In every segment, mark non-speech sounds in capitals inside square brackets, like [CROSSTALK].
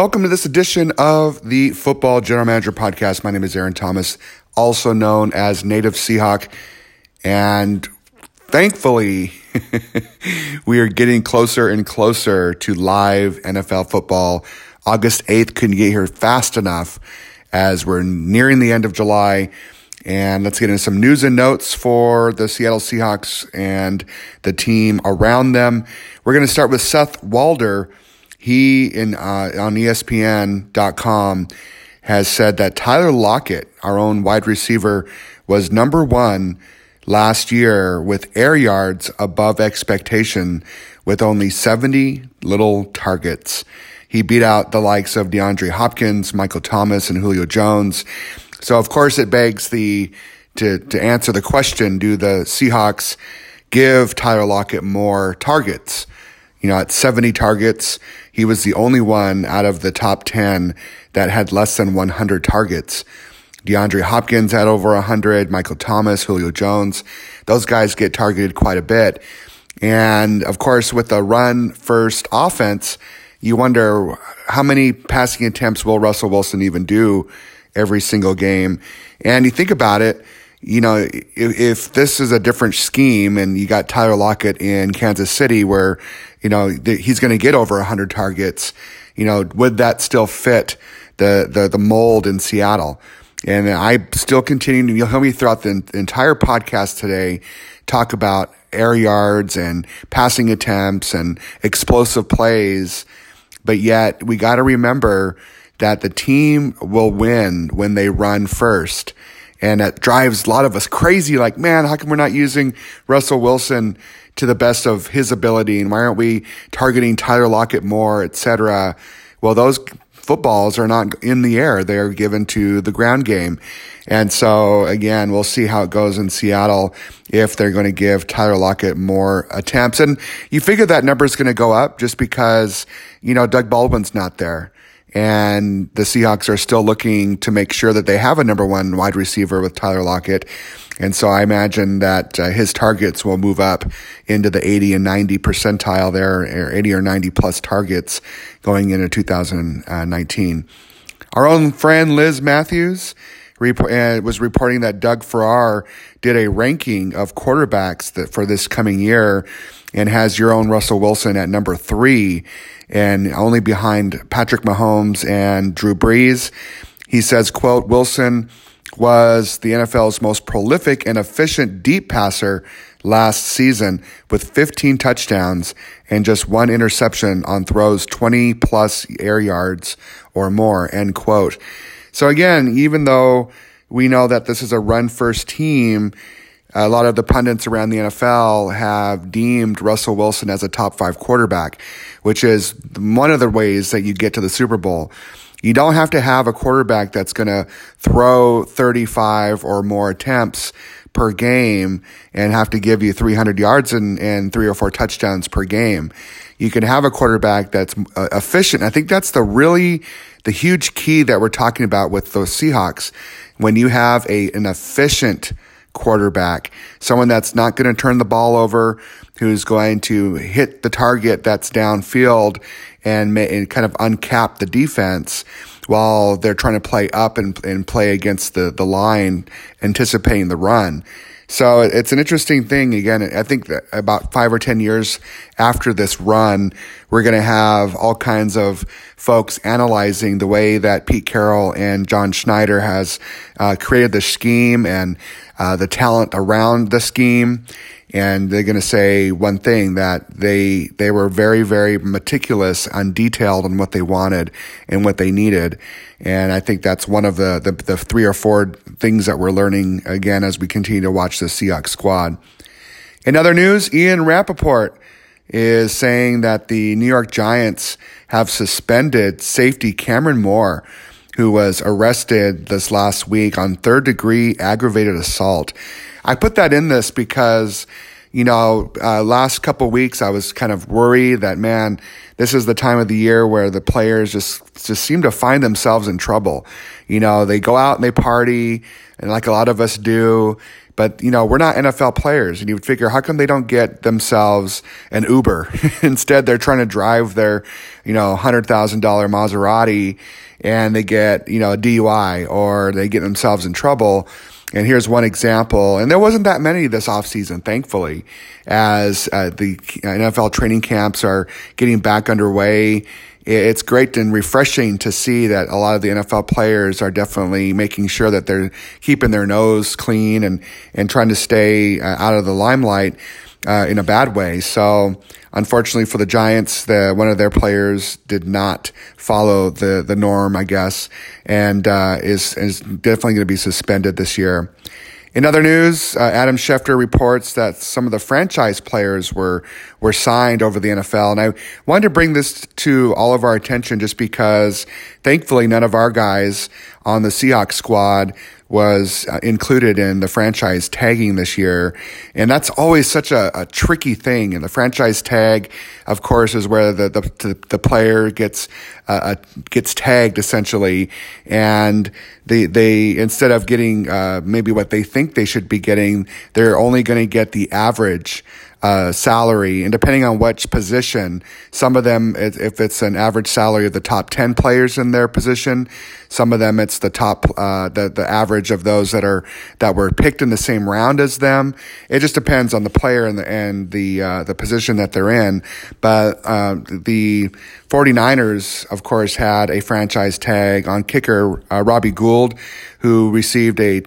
Welcome to this edition of the Football General Manager Podcast. My name is Aaron Thomas, also known as Native Seahawk. And thankfully, [LAUGHS] we are getting closer and closer to live NFL football. August 8th couldn't get here fast enough as we're nearing the end of July. And let's get into some news and notes for the Seattle Seahawks and the team around them. We're going to start with Seth Walder he in uh, on ESPN.com has said that Tyler Lockett, our own wide receiver, was number one last year with air yards above expectation with only 70 little targets. He beat out the likes of DeAndre Hopkins, Michael Thomas, and Julio Jones. So of course it begs the to to answer the question, do the Seahawks give Tyler Lockett more targets? You know, at 70 targets, he was the only one out of the top 10 that had less than 100 targets. DeAndre Hopkins had over 100, Michael Thomas, Julio Jones. Those guys get targeted quite a bit. And of course, with a run first offense, you wonder how many passing attempts will Russell Wilson even do every single game? And you think about it, you know, if, if, this is a different scheme and you got Tyler Lockett in Kansas City where, you know, he's going to get over 100 targets, you know, would that still fit the, the, the mold in Seattle? And I still continue to, you'll hear me throughout the entire podcast today talk about air yards and passing attempts and explosive plays. But yet we got to remember that the team will win when they run first. And that drives a lot of us crazy. Like, man, how come we're not using Russell Wilson to the best of his ability? And why aren't we targeting Tyler Lockett more, et cetera? Well, those footballs are not in the air. They are given to the ground game. And so again, we'll see how it goes in Seattle if they're going to give Tyler Lockett more attempts. And you figure that number is going to go up just because, you know, Doug Baldwin's not there and the Seahawks are still looking to make sure that they have a number one wide receiver with Tyler Lockett. And so I imagine that uh, his targets will move up into the 80 and 90 percentile there, or 80 or 90 plus targets going into 2019. Our own friend Liz Matthews uh, was reporting that Doug Farrar did a ranking of quarterbacks that for this coming year and has your own Russell Wilson at number three and only behind Patrick Mahomes and Drew Brees. He says, quote, Wilson was the NFL's most prolific and efficient deep passer last season with 15 touchdowns and just one interception on throws 20 plus air yards or more, end quote. So again, even though we know that this is a run first team, a lot of the pundits around the NFL have deemed Russell Wilson as a top five quarterback, which is one of the ways that you get to the Super Bowl. You don't have to have a quarterback that's going to throw 35 or more attempts per game and have to give you 300 yards and, and three or four touchdowns per game. You can have a quarterback that's uh, efficient. I think that's the really, the huge key that we're talking about with those Seahawks. When you have a, an efficient quarterback, someone that's not going to turn the ball over, who's going to hit the target that's downfield and, and kind of uncap the defense while they're trying to play up and, and play against the, the line, anticipating the run. So it's an interesting thing. Again, I think that about five or 10 years after this run, we're going to have all kinds of folks analyzing the way that Pete Carroll and John Schneider has uh, created the scheme and uh, the talent around the scheme. And they're going to say one thing that they, they were very, very meticulous and detailed on what they wanted and what they needed. And I think that's one of the, the, the three or four things that we're learning again as we continue to watch the Seahawks squad. In other news, Ian Rapoport is saying that the New York Giants have suspended safety Kamrin Moore who was arrested this last week on third degree aggravated assault. I put that in this because, you know, uh, last couple weeks I was kind of worried that, man, this is the time of the year where the players just, just seem to find themselves in trouble. You know, they go out and they party and like a lot of us do, But, you know, we're not NFL players. And you would figure, how come they don't get themselves an Uber? [LAUGHS] Instead, they're trying to drive their, you know, $100,000 Maserati and they get, you know, a DUI or they get themselves in trouble. And here's one example. And there wasn't that many this offseason, thankfully, as uh, the NFL training camps are getting back underway. It's great and refreshing to see that a lot of the NFL players are definitely making sure that they're keeping their nose clean and, and trying to stay uh, out of the limelight uh, in a bad way. So, unfortunately for the Giants, the one of their players did not follow the the norm, I guess, and uh, is is definitely going to be suspended this year. In other news, uh, Adam Schefter reports that some of the franchise players were were signed over the NFL, and I wanted to bring this to all of our attention just because, thankfully, none of our guys on the Seahawks squad was uh, included in the franchise tagging this year. And that's always such a, a, tricky thing. And the franchise tag, of course, is where the, the, the player gets, uh, uh, gets tagged essentially. And they, they, instead of getting, uh, maybe what they think they should be getting, they're only going to get the average uh, salary, and depending on which position, some of them, if it's an average salary of the top ten players in their position, some of them it's the top, uh, the the average of those that are that were picked in the same round as them. It just depends on the player and the and the uh, the position that they're in. But uh, the 49ers, of course, had a franchise tag on kicker uh, Robbie Gould, who received a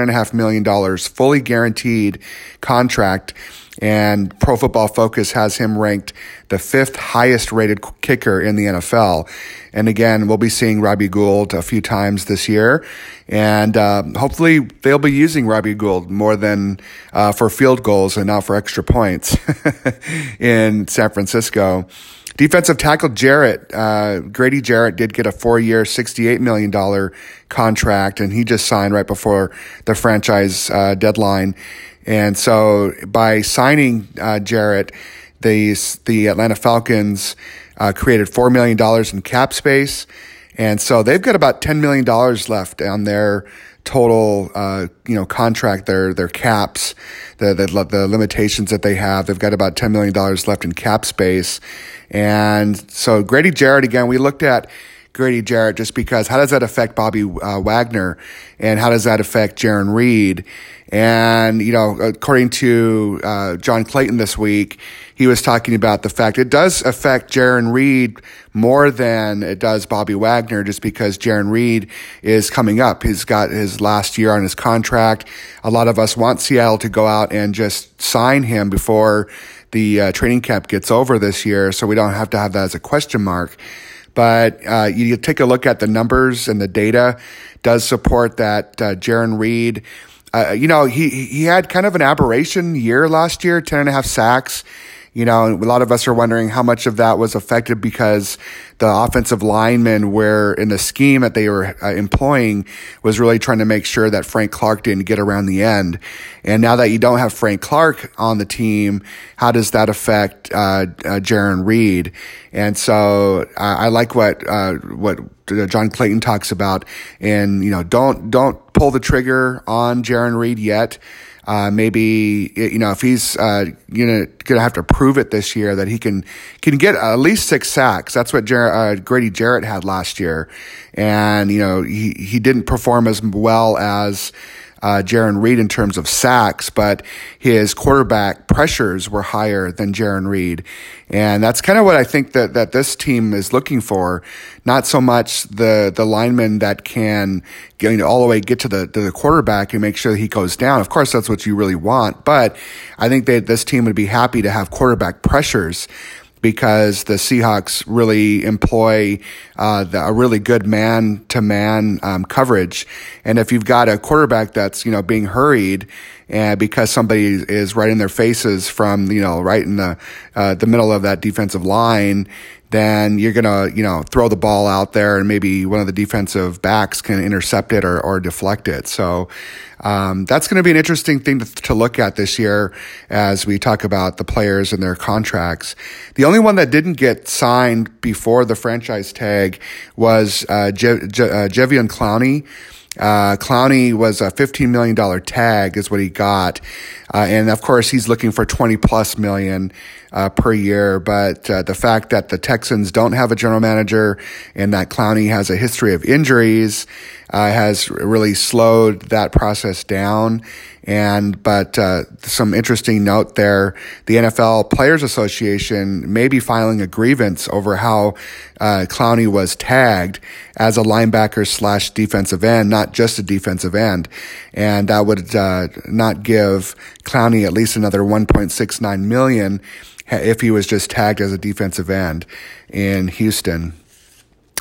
and a half million dollars fully guaranteed contract and Pro Football Focus has him ranked the fifth highest rated kicker in the NFL. And again, we'll be seeing Robbie Gould a few times this year. And uh, hopefully they'll be using Robbie Gould more than uh, for field goals and not for extra points [LAUGHS] in San Francisco. Defensive tackle Jarrett, uh, Grady Jarrett did get a four year, $68 million contract, and he just signed right before the franchise uh, deadline. And so by signing uh, Jarrett, the, the Atlanta Falcons uh, created $4 million in cap space. And so they've got about $10 million left on their total, uh, you know, contract, their, their caps, the, the, the limitations that they have. They've got about $10 million left in cap space. And so Grady Jarrett, again, we looked at Grady Jarrett just because how does that affect Bobby uh, Wagner and how does that affect Jarran Reed? And, you know, according to uh, John Clayton this week, he was talking about the fact it does affect Jarran Reed more than it does Bobby Wagner just because Jarran Reed is coming up. He's got his last year on his contract. A lot of us want Seattle to go out and just sign him before the uh, training camp gets over this year so we don't have to have that as a question mark. But uh, you take a look at the numbers and the data does support that uh, Jarran Reed uh, you know, he he had kind of an aberration year last year, ten and a half sacks. You know, a lot of us are wondering how much of that was affected because the offensive linemen were in the scheme that they were uh, employing was really trying to make sure that Frank Clark didn't get around the end. And now that you don't have Frank Clark on the team, how does that affect uh, uh, Jarran Reed? And so I, I like what uh, what John Clayton talks about. And you know, don't don't pull the trigger on Jarran Reed yet. Uh, maybe you know if he's uh, gonna gonna have to prove it this year that he can can get at least six sacks. That's what Jer- uh, Grady Jarrett had last year, and you know he he didn't perform as well as uh, Jarran Reed in terms of sacks, but his quarterback pressures were higher than Jarran Reed. And that's kind of what I think that, that this team is looking for. Not so much the, the lineman that can you know, all the way get to the, to the quarterback and make sure that he goes down. Of course, that's what you really want. But I think that this team would be happy to have quarterback pressures because the Seahawks really employ uh, the, a really good man to man coverage. And if you've got a quarterback that's you know being hurried and because somebody is right in their faces from you know right in the uh, the middle of that defensive line, then you're gonna you know throw the ball out there and maybe one of the defensive backs can intercept it or, or deflect it. So um, that's going to be an interesting thing to, to, look at this year as we talk about the players and their contracts. The only one that didn't get signed before the franchise tag was uh, Je- Je- uh, Clowney. Uh, Clowney was a $15 million tag is what he got. Uh, and of course, he's looking for 20 plus million uh, per year. But uh, the fact that the Texans don't have a general manager and that Clowney has a history of injuries uh, has really slowed that process down. And, but, uh, some interesting note there. The NFL Players Association may be filing a grievance over how, uh, Clowney was tagged as a linebacker slash defensive end, not just a defensive end. And that would, uh, not give Clowney at least another 1.69 million if he was just tagged as a defensive end in Houston.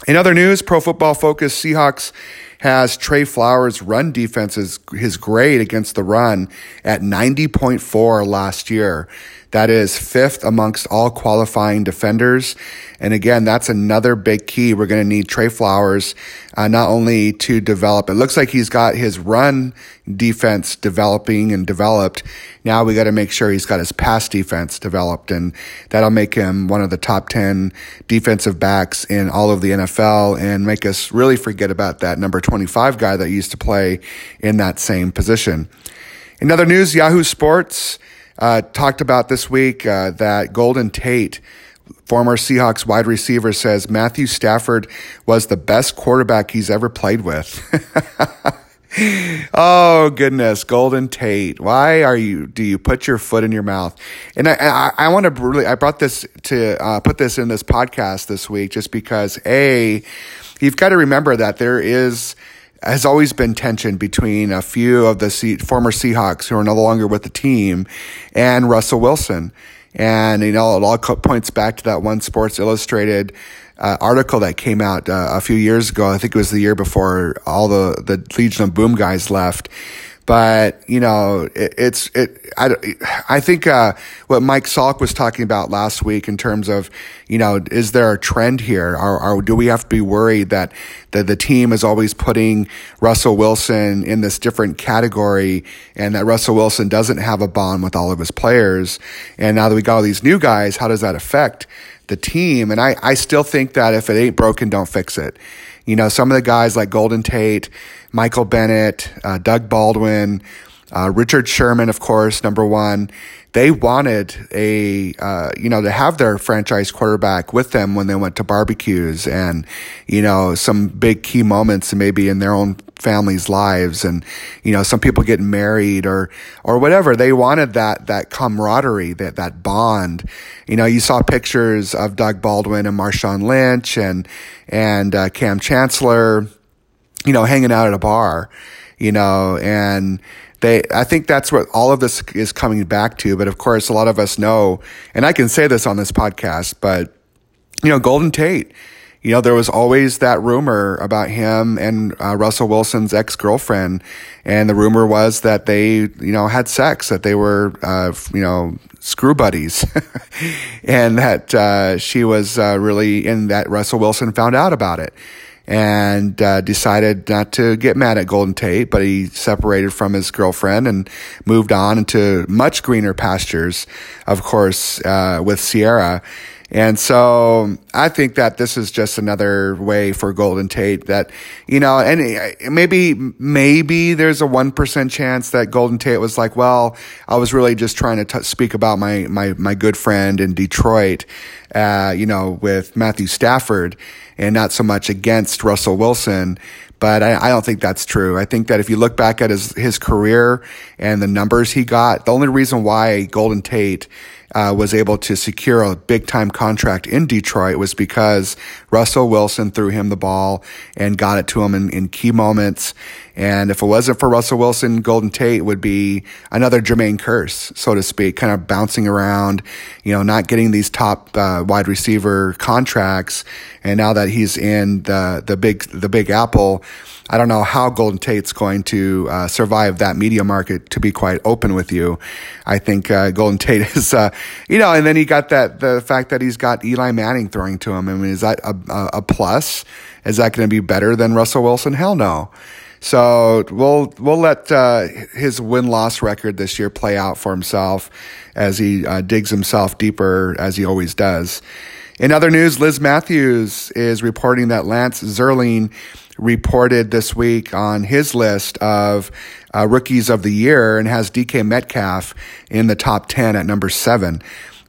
In other news, Pro Football Focus Seahawks has Tre Flowers' run defense is his grade against the run at 90.4 last year. That is fifth amongst all qualifying defenders. And again, that's another big key. We're going to need Tre Flowers, uh, not only to develop, it looks like he's got his run defense developing and developed. Now we got to make sure he's got his pass defense developed and that'll make him one of the top 10 defensive backs in all of the NFL and make us really forget about that number 25 guy that used to play in that same position. In other news, Yahoo Sports, uh, talked about this week uh, that Golden Tate, former Seahawks wide receiver, says Matthew Stafford was the best quarterback he's ever played with. [LAUGHS] oh goodness, Golden Tate. Why are you? Do you put your foot in your mouth? And I, I, I want to really. I brought this to uh, put this in this podcast this week just because a, you've got to remember that there is has always been tension between a few of the former Seahawks who are no longer with the team and Russell Wilson. And, you know, it all points back to that one Sports Illustrated uh, article that came out uh, a few years ago. I think it was the year before all the, the Legion of Boom guys left. But, you know, it, it's, it, I, I think, uh, what Mike Salk was talking about last week in terms of, you know, is there a trend here? Or, or do we have to be worried that the, the team is always putting Russell Wilson in this different category and that Russell Wilson doesn't have a bond with all of his players? And now that we got all these new guys, how does that affect the team? And I, I still think that if it ain't broken, don't fix it. You know, some of the guys like Golden Tate, Michael Bennett, uh, Doug Baldwin, uh, Richard Sherman, of course, number one. They wanted a, uh, you know, to have their franchise quarterback with them when they went to barbecues and, you know, some big key moments maybe in their own families' lives and, you know, some people getting married or, or whatever. They wanted that, that camaraderie, that, that bond. You know, you saw pictures of Doug Baldwin and Marshawn Lynch and, and, uh, Kam Chancellor, you know, hanging out at a bar, you know, and they, I think that's what all of this is coming back to. But of course, a lot of us know, and I can say this on this podcast, but, you know, Golden Tate, you know, there was always that rumor about him and uh, Russell Wilson's ex girlfriend. And the rumor was that they, you know, had sex, that they were, uh, you know, screw buddies. [LAUGHS] and that uh, she was uh, really, and that Russell Wilson found out about it and uh, decided not to get mad at Golden Tate, but he separated from his girlfriend and moved on into much greener pastures, of course, uh, with Ciara. And so I think that this is just another way for Golden Tate that, you know, and maybe, maybe there's a 1% chance that Golden Tate was like, well, I was really just trying to t- speak about my, my, my good friend in Detroit, uh, you know, with Matthew Stafford and not so much against Russell Wilson. But I, I, don't think that's true. I think that if you look back at his, his career and the numbers he got, the only reason why Golden Tate uh, was able to secure a big time contract in Detroit was because Russell Wilson threw him the ball and got it to him in, in key moments. And if it wasn't for Russell Wilson, Golden Tate would be another Jermaine Kearse, so to speak, kind of bouncing around, you know, not getting these top uh, wide receiver contracts. And now that he's in the the big the Big Apple, I don't know how Golden Tate's going to uh, survive that media market. To be quite open with you, I think uh, Golden Tate [LAUGHS] is, uh, you know, and then he got that the fact that he's got Eli Manning throwing to him. I mean, is that a, a plus? Is that going to be better than Russell Wilson? Hell no. So we'll we'll let uh, his win loss record this year play out for himself as he uh, digs himself deeper as he always does. In other news, Liz Matthews is reporting that Lance Zierlein reported this week on his list of uh, rookies of the year and has DK Metcalf in the top 10 at number seven.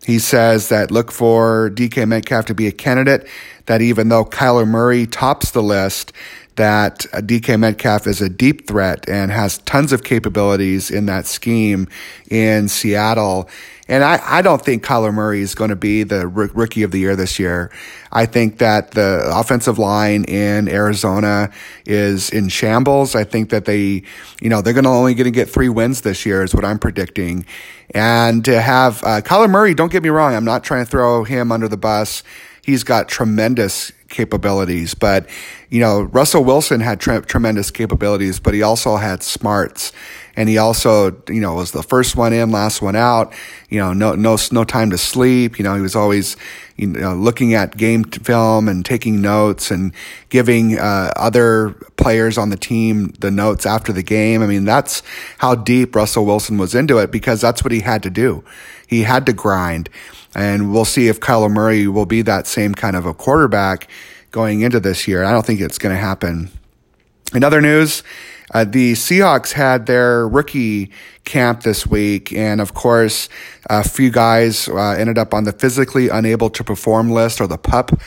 He says that look for DK Metcalf to be a candidate, that even though Kyler Murray tops the list, that DK Metcalf is a deep threat and has tons of capabilities in that scheme in Seattle. And I, I don't think Kyler Murray is going to be the r- rookie of the year this year. I think that the offensive line in Arizona is in shambles. I think that they, you know, they're going to only going to get three wins this year is what I'm predicting. And to have uh, Kyler Murray, don't get me wrong, I'm not trying to throw him under the bus. He's got tremendous capabilities. But, you know, Russell Wilson had tre- tremendous capabilities, but he also had smarts. And he also, you know, was the first one in, last one out. You know, no, no, no time to sleep. You know, he was always, you know, looking at game film and taking notes and giving uh, other players on the team the notes after the game. I mean, that's how deep Russell Wilson was into it because that's what he had to do. He had to grind. And we'll see if Kyler Murray will be that same kind of a quarterback going into this year. I don't think it's going to happen. In other news, uh, the Seahawks had their rookie camp this week, and of course, a few guys uh, ended up on the physically unable to perform list or the PUP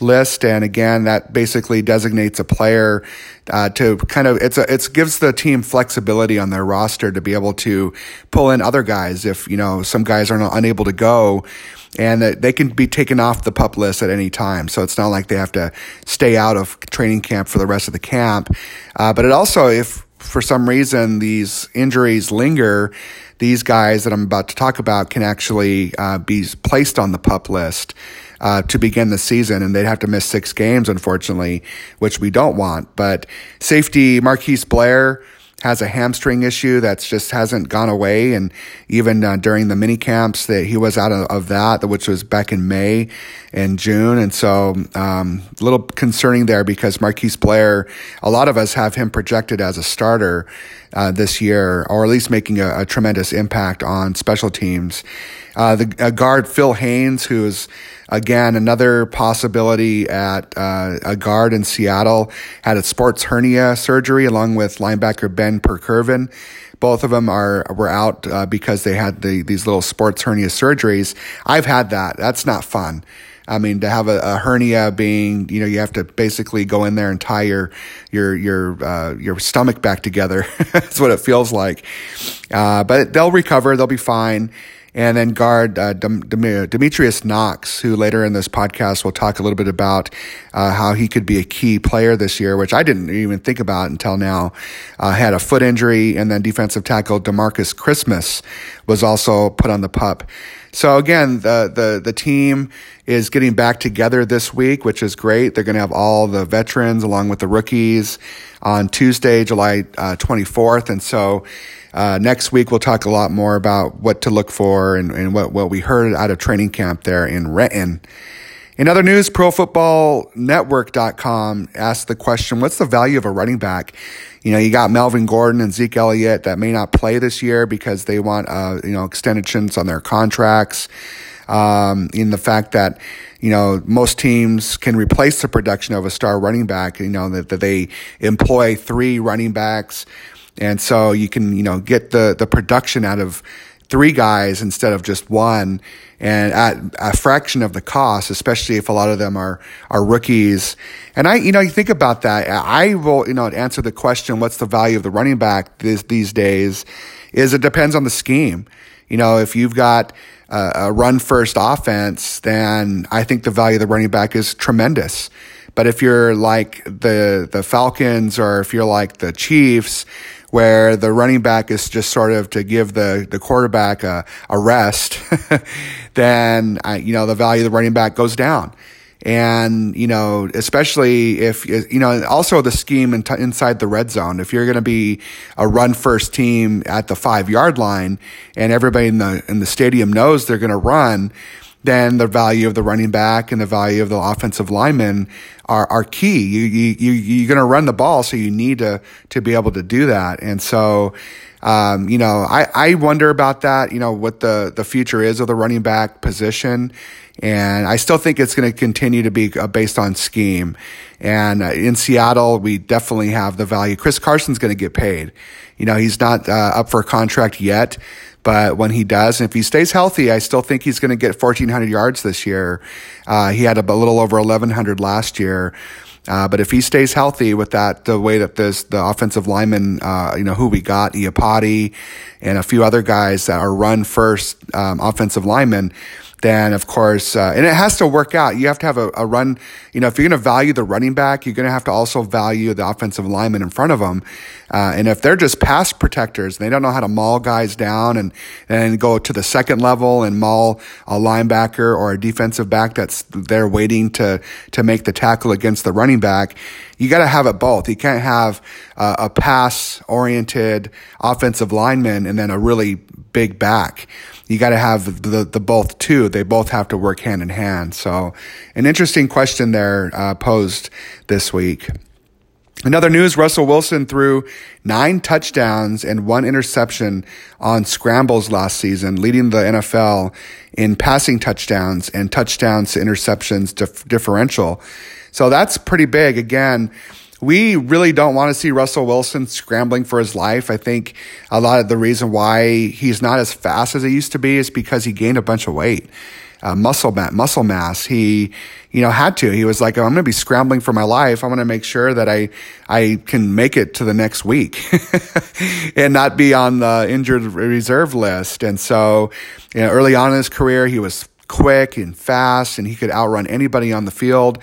list. And again, that basically designates a player uh, to kind of it's a it gives the team flexibility on their roster to be able to pull in other guys if you know some guys are not unable to go and that they can be taken off the pup list at any time. So it's not like they have to stay out of training camp for the rest of the camp. Uh, but it also, if for some reason these injuries linger, these guys that I'm about to talk about can actually uh, be placed on the pup list. Uh, to begin the season, and they'd have to miss six games, unfortunately, which we don't want. But safety Marquise Blair, has a hamstring issue that's just hasn't gone away. And even uh, during the mini camps that he was out of, of, that, which was back in May and June. And so, um, a little concerning there because Marquise Blair, a lot of us have him projected as a starter, uh, this year, or at least making a, a tremendous impact on special teams. Uh, the uh, guard Phil Haynes, who is again another possibility at uh, a guard in Seattle, had a sports hernia surgery along with linebacker Ben Burr-Kirven. Both of them are were out uh, because they had the, these little sports hernia surgeries. I've had that. That's not fun. I mean, to have a, a, hernia being, you know, you have to basically go in there and tie your your your uh, your stomach back together. [LAUGHS] That's what it feels like. Uh, but they'll recover. They'll be fine and then guard uh, Demetrius Knox, who later in this podcast will talk a little bit about uh, how he could be a key player this year, which I didn't even think about until now. Uh, had a foot injury, and then defensive tackle Demarcus Christmas was also put on the pup. So again, the the the team is getting back together this week, which is great. They're going to have all the veterans along with the rookies on Tuesday, July uh, 24th, and so uh, next week, we'll talk a lot more about what to look for and, and what, what we heard out of training camp there in Renton. In other news, ProFootballNetwork.com asked the question, what's the value of a running back? You know, you got Melvin Gordon and Zeke Elliott that may not play this year because they want, uh, you know, extensions on their contracts. Um, in the fact that, you know, most teams can replace the production of a star running back, you know, that, that they employ three running backs and so you can, you know, get the, the production out of three guys instead of just one and at a fraction of the cost, especially if a lot of them are, are rookies. And I, you know, you think about that. I will, you know, answer the question, what's the value of the running back this, these days is it depends on the scheme. You know, if you've got a, a run first offense, then I think the value of the running back is tremendous. But if you're like the, the Falcons or if you're like the Chiefs, where the running back is just sort of to give the, the quarterback a, a rest, [LAUGHS] then, I, you know, the value of the running back goes down. And, you know, especially if, you know, also the scheme in t- inside the red zone. If you're going to be a run first team at the five yard line and everybody in the, in the stadium knows they're going to run, then the value of the running back and the value of the offensive lineman are, are key. You, you, you, you're going to run the ball, so you need to, to be able to do that. And so, um, you know, I, I wonder about that, you know, what the, the future is of the running back position. And I still think it's going to continue to be uh, based on scheme. And uh, in Seattle, we definitely have the value. Chris Carson's going to get paid. You know, he's not uh, up for a contract yet, but when he does, and if he stays healthy, I still think he's going to get 1,400 yards this year. Uh, he had a, a little over 1,100 last year. Uh, but if he stays healthy with that, the way that this, the offensive lineman, uh, you know, who we got, Iupati and a few other guys that are run first, um, offensive linemen, then of course, uh, and it has to work out. You have to have a, a run. You know, if you're going to value the running back, you're going to have to also value the offensive lineman in front of them. Uh, and if they're just pass protectors and they don't know how to maul guys down and and go to the second level and maul a linebacker or a defensive back that's there waiting to to make the tackle against the running back, you got to have it both. You can't have uh, a pass oriented offensive lineman and then a really big back you got to have the, the both too. They both have to work hand in hand. So an interesting question there uh, posed this week. Another news, Russell Wilson threw nine touchdowns and one interception on scrambles last season, leading the NFL in passing touchdowns and touchdowns to interceptions dif- differential. So that's pretty big. Again, we really don't want to see Russell Wilson scrambling for his life. I think a lot of the reason why he's not as fast as he used to be is because he gained a bunch of weight, uh, muscle mass, muscle mass. He, you know, had to. He was like, I'm going to be scrambling for my life. I'm going to make sure that I, I can make it to the next week [LAUGHS] and not be on the injured reserve list. And so, you know, early on in his career, he was quick and fast and he could outrun anybody on the field.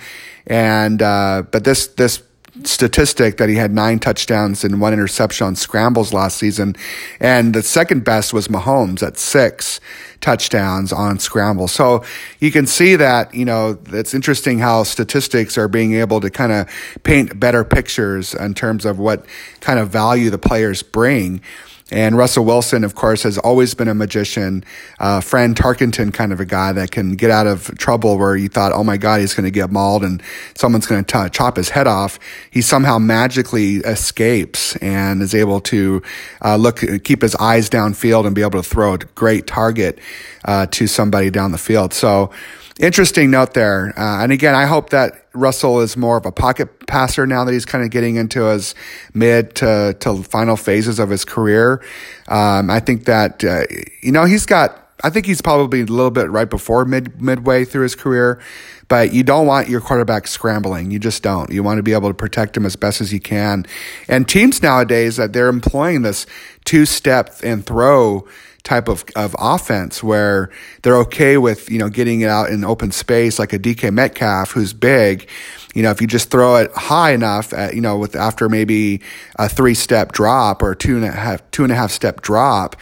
And, uh, but this, this statistic that he had nine touchdowns and one interception on scrambles last season. And the second best was Mahomes at six touchdowns on scrambles. So you can see that, you know, it's interesting how statistics are being able to kind of paint better pictures in terms of what kind of value the players bring. And Russell Wilson, of course, has always been a magician, uh, Fran Tarkenton kind of a guy that can get out of trouble where you thought, oh my God, he's going to get mauled and someone's going to chop his head off. He somehow magically escapes and is able to uh, look, keep his eyes downfield and be able to throw a great target uh, to somebody down the field. So, interesting note there. Uh, and again, I hope that Russell is more of a pocket passer now that he's kind of getting into his mid to, to final phases of his career. Um, I think that, uh, you know, he's got, I think he's probably a little bit right before mid, midway through his career, but you don't want your quarterback scrambling. You just don't. You want to be able to protect him as best as you can. And teams nowadays that they're employing this two step and throw type of, of offense where they're okay with, you know, getting it out in open space like a DK Metcalf who's big. You know, if you just throw it high enough, at, you know, with after maybe a three step drop or two and a half, two and a half step drop,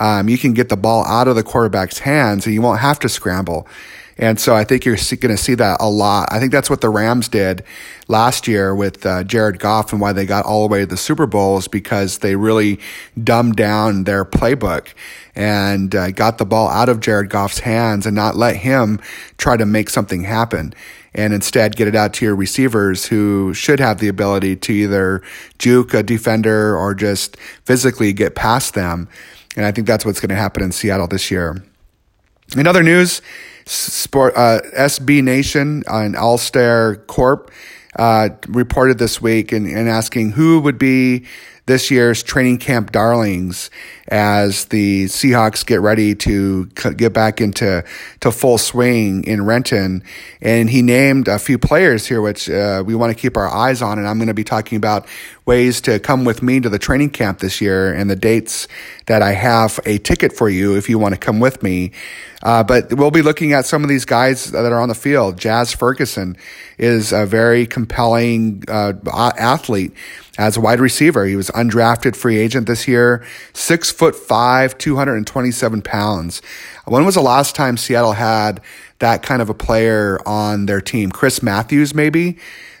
um, you can get the ball out of the quarterback's hands and you won't have to scramble. And so I think you're going to see that a lot. I think that's what the Rams did last year with uh, Jared Goff and why they got all the way to the Super Bowls because they really dumbed down their playbook and uh, got the ball out of Jared Goff's hands and not let him try to make something happen and instead get it out to your receivers who should have the ability to either juke a defender or just physically get past them. And I think that's what's going to happen in Seattle this year. In other news, Sport uh, SB Nation and All Star Corp uh, reported this week and, and asking who would be this year's training camp darlings as the Seahawks get ready to get back into to full swing in Renton. And he named a few players here, which uh, we want to keep our eyes on. And I'm going to be talking about ways to come with me to the training camp this year and the dates that I have a ticket for you if you want to come with me. Uh, but we'll be looking at some of these guys that are on the field. Jazz Ferguson is a very compelling uh, athlete as a wide receiver. He was undrafted free agent this year, six foot five, 227 pounds. When was the last time Seattle had that kind of a player on their team? Chris Matthews, maybe,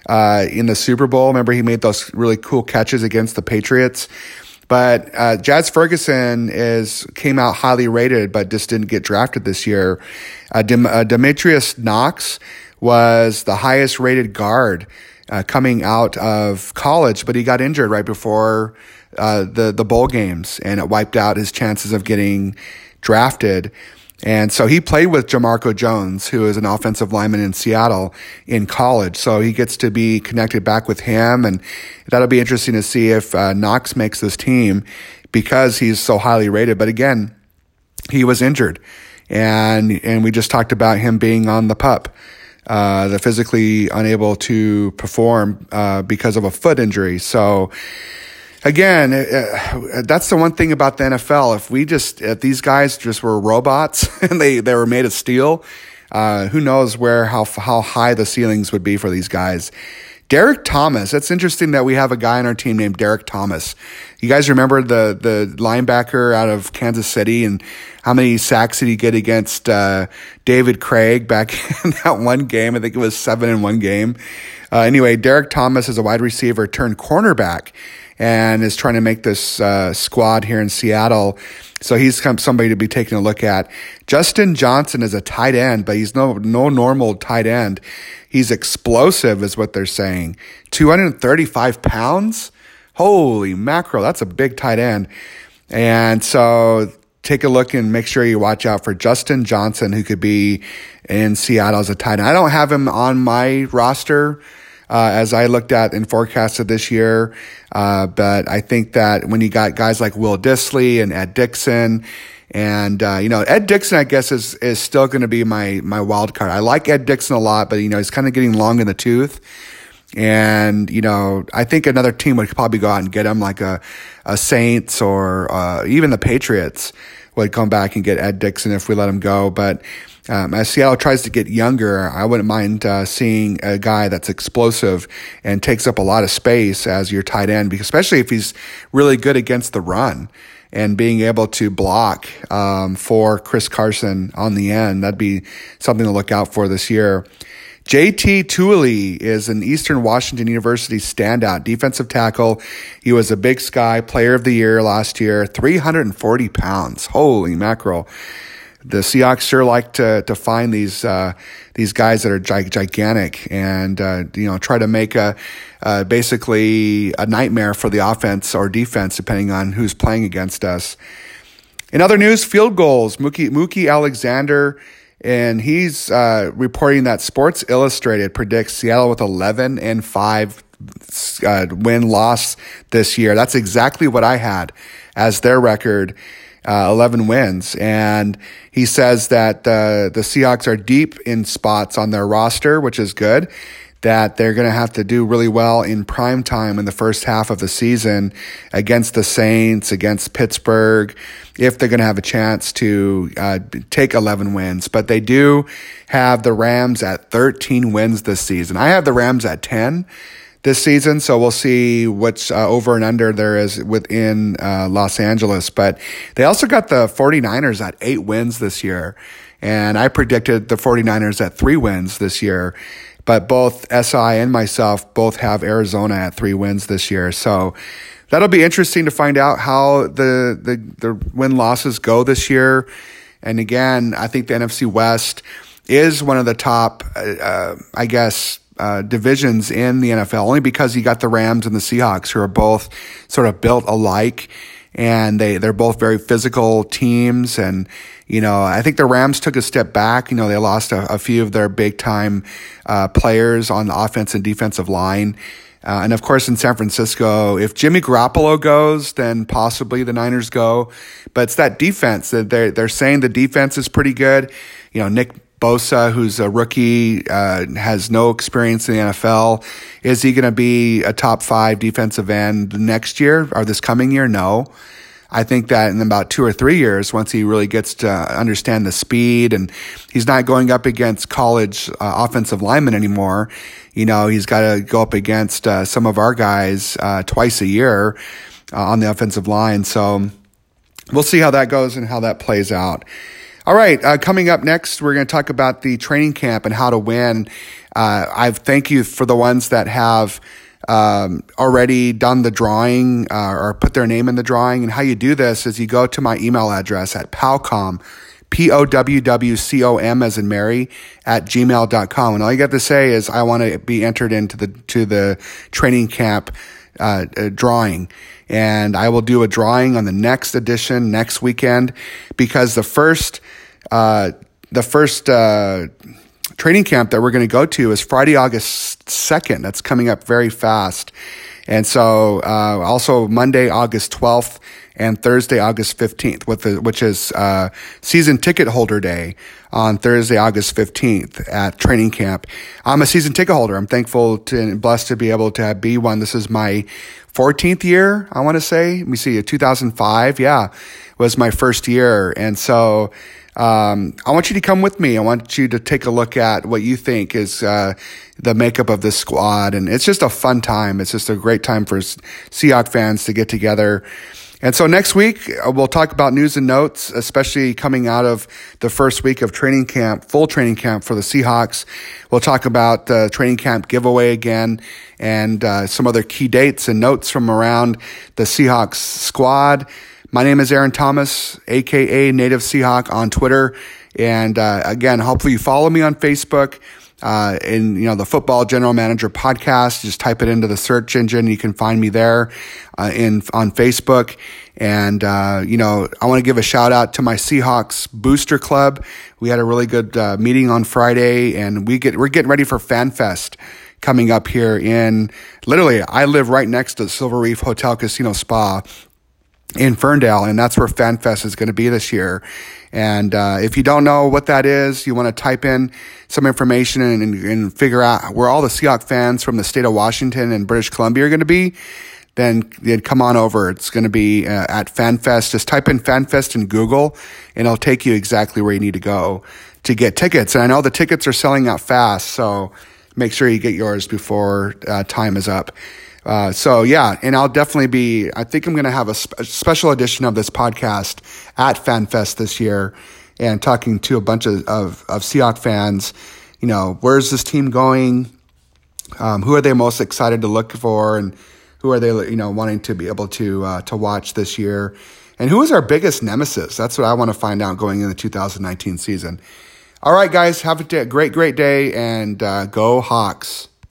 uh, in the Super Bowl. Remember, he made those really cool catches against the Patriots. But uh, Jazz Ferguson is came out highly rated, but just didn't get drafted this year. Uh, uh, Demetrius Knox was the highest rated guard uh, coming out of college, but he got injured right before uh, the the bowl games, and it wiped out his chances of getting drafted. And so he played with Jamarco Jones, who is an offensive lineman in Seattle in college. So he gets to be connected back with him. And that'll be interesting to see if uh, Knox makes this team because he's so highly rated. But again, he was injured. And, and we just talked about him being on the pup. Uh, the physically unable to perform uh, because of a foot injury. So, again, uh, that's the one thing about the NFL. If we just, if these guys just were robots [LAUGHS] and they, they were made of steel, uh, who knows where, how, how high the ceilings would be for these guys. Derek Thomas. It's interesting that we have a guy on our team named Derek Thomas. You guys remember the the linebacker out of Kansas City and how many sacks did he get against uh, David Krieg back [LAUGHS] in that one game? I think it was seven in one game. Uh, anyway, Derek Thomas is a wide receiver turned cornerback and is trying to make this uh, squad here in Seattle. So he's somebody to be taking a look at. Justin Johnson is a tight end, but he's no no normal tight end. He's explosive, is what they're saying. 235 pounds? Holy mackerel, that's a big tight end. And so take a look and make sure you watch out for Justin Johnson, who could be in Seattle as a tight end. I don't have him on my roster. Uh, as I looked at and forecasted this year. Uh, but I think that when you got guys like Will Dissly and Ed Dickson, and uh, you know, Ed Dickson, I guess, is is still going to be my my wild card. I like Ed Dickson a lot, but you know, he's kind of getting long in the tooth. And you know, I think another team would probably go out and get him, like a a Saints or uh, even the Patriots would come back and get Ed Dickson if we let him go. But um, as Seattle tries to get younger, I wouldn't mind uh, seeing a guy that's explosive and takes up a lot of space as your tight end, especially if he's really good against the run and being able to block um, for Chris Carson on the end. That'd be something to look out for this year. JT Tuimoloau is an Eastern Washington University standout defensive tackle. He was a Big Sky Player of the Year last year, 340 pounds. Holy mackerel the Seahawks sure like to to find these uh, these guys that are gigantic and uh, you know try to make a uh, basically a nightmare for the offense or defense depending on who's playing against us. In other news, Field Gulls. Mookie Mookie Alexander. And he's uh, reporting that Sports Illustrated predicts Seattle with 11 and 5 uh, win loss this year. That's exactly what I had as their record uh, 11 wins. And he says that uh, the Seahawks are deep in spots on their roster, which is good. That they're going to have to do really well in prime time in the first half of the season against the Saints, against Pittsburgh, if they're going to have a chance to uh, take 11 wins. But they do have the Rams at 13 wins this season. I have the Rams at 10 this season. So we'll see what's uh, over and under there is within uh, Los Angeles. But they also got the 49ers at eight wins this year. And I predicted the 49ers at three wins this year. But both SI and myself both have Arizona at three wins this year. So that'll be interesting to find out how the, the, the win losses go this year. And again, I think the NFC West is one of the top, uh, uh I guess, uh, divisions in the NFL, only because you got the Rams and the Seahawks, who are both sort of built alike, and they they're both very physical teams. And you know, I think the Rams took a step back. You know, they lost a, a few of their big time uh, players on the offense and defensive line. Uh, and of course, in San Francisco, if Jimmy Garoppolo goes, then possibly the Niners go. But it's that defense that they're, they're saying the defense is pretty good. You know, Nick Bosa, who's a rookie, uh, has no experience in the NFL. Is he going to be a top five defensive end next year or this coming year? No. I think that in about two or three years, once he really gets to understand the speed and he's not going up against college uh, offensive linemen anymore, you know, he's got to go up against uh, some of our guys uh, twice a year uh, on the offensive line. So we'll see how that goes and how that plays out. All right, uh, coming up next, we're going to talk about the training camp and how to win. Uh, I thank you for the ones that have um, already done the drawing uh, or put their name in the drawing. And how you do this is you go to my email address at powcom, P O W W C O M as in Mary at gmail.com. And all you got to say is, I want to be entered into the, to the training camp uh, uh, drawing and I will do a drawing on the next edition next weekend because the first uh, the first uh, training camp that we're going to go to is Friday, August 2nd. That's coming up very fast. And so, uh, also Monday, August 12th and Thursday, August 15th, with the, which is, uh, season ticket holder day on Thursday, August 15th at training camp. I'm a season ticket holder. I'm thankful to, and blessed to be able to be one. This is my 14th year, I want to say. Let me see, 2005. Yeah, was my first year. And so, um, I want you to come with me. I want you to take a look at what you think is uh, the makeup of this squad, and it's just a fun time. It's just a great time for Seahawks fans to get together. And so next week uh, we'll talk about news and notes, especially coming out of the first week of training camp, full training camp for the Seahawks. We'll talk about the training camp giveaway again and uh, some other key dates and notes from around the Seahawks squad. My name is Aaron Thomas, aka Native Seahawk on Twitter. And uh, again, hopefully you follow me on Facebook. Uh, in you know the football general manager podcast just type it into the search engine you can find me there uh, in on facebook and uh, you know i want to give a shout out to my seahawks booster club we had a really good uh, meeting on friday and we get we're getting ready for fanfest coming up here in literally i live right next to silver reef hotel casino spa in Ferndale, and that's where FanFest is going to be this year. And uh, if you don't know what that is, you want to type in some information and, and, and, figure out where all the Seahawks fans from the state of Washington and British Columbia are going to be, then, then come on over. It's going to be uh, at FanFest. Just type in FanFest in Google, and it'll take you exactly where you need to go to get tickets. And I know the tickets are selling out fast, so make sure you get yours before uh, time is up. Uh, so yeah, and I'll definitely be. I think I'm going to have a, sp- a, special edition of this podcast at FanFest this year, and talking to a bunch of of, of Seahawks fans. You know, where's this team going? Um, who are they most excited to look for, and who are they you know wanting to be able to uh, to watch this year? And who is our biggest nemesis? That's what I want to find out going into the 2019 season. All right, guys, have a day, great, great day, and uh, go Hawks.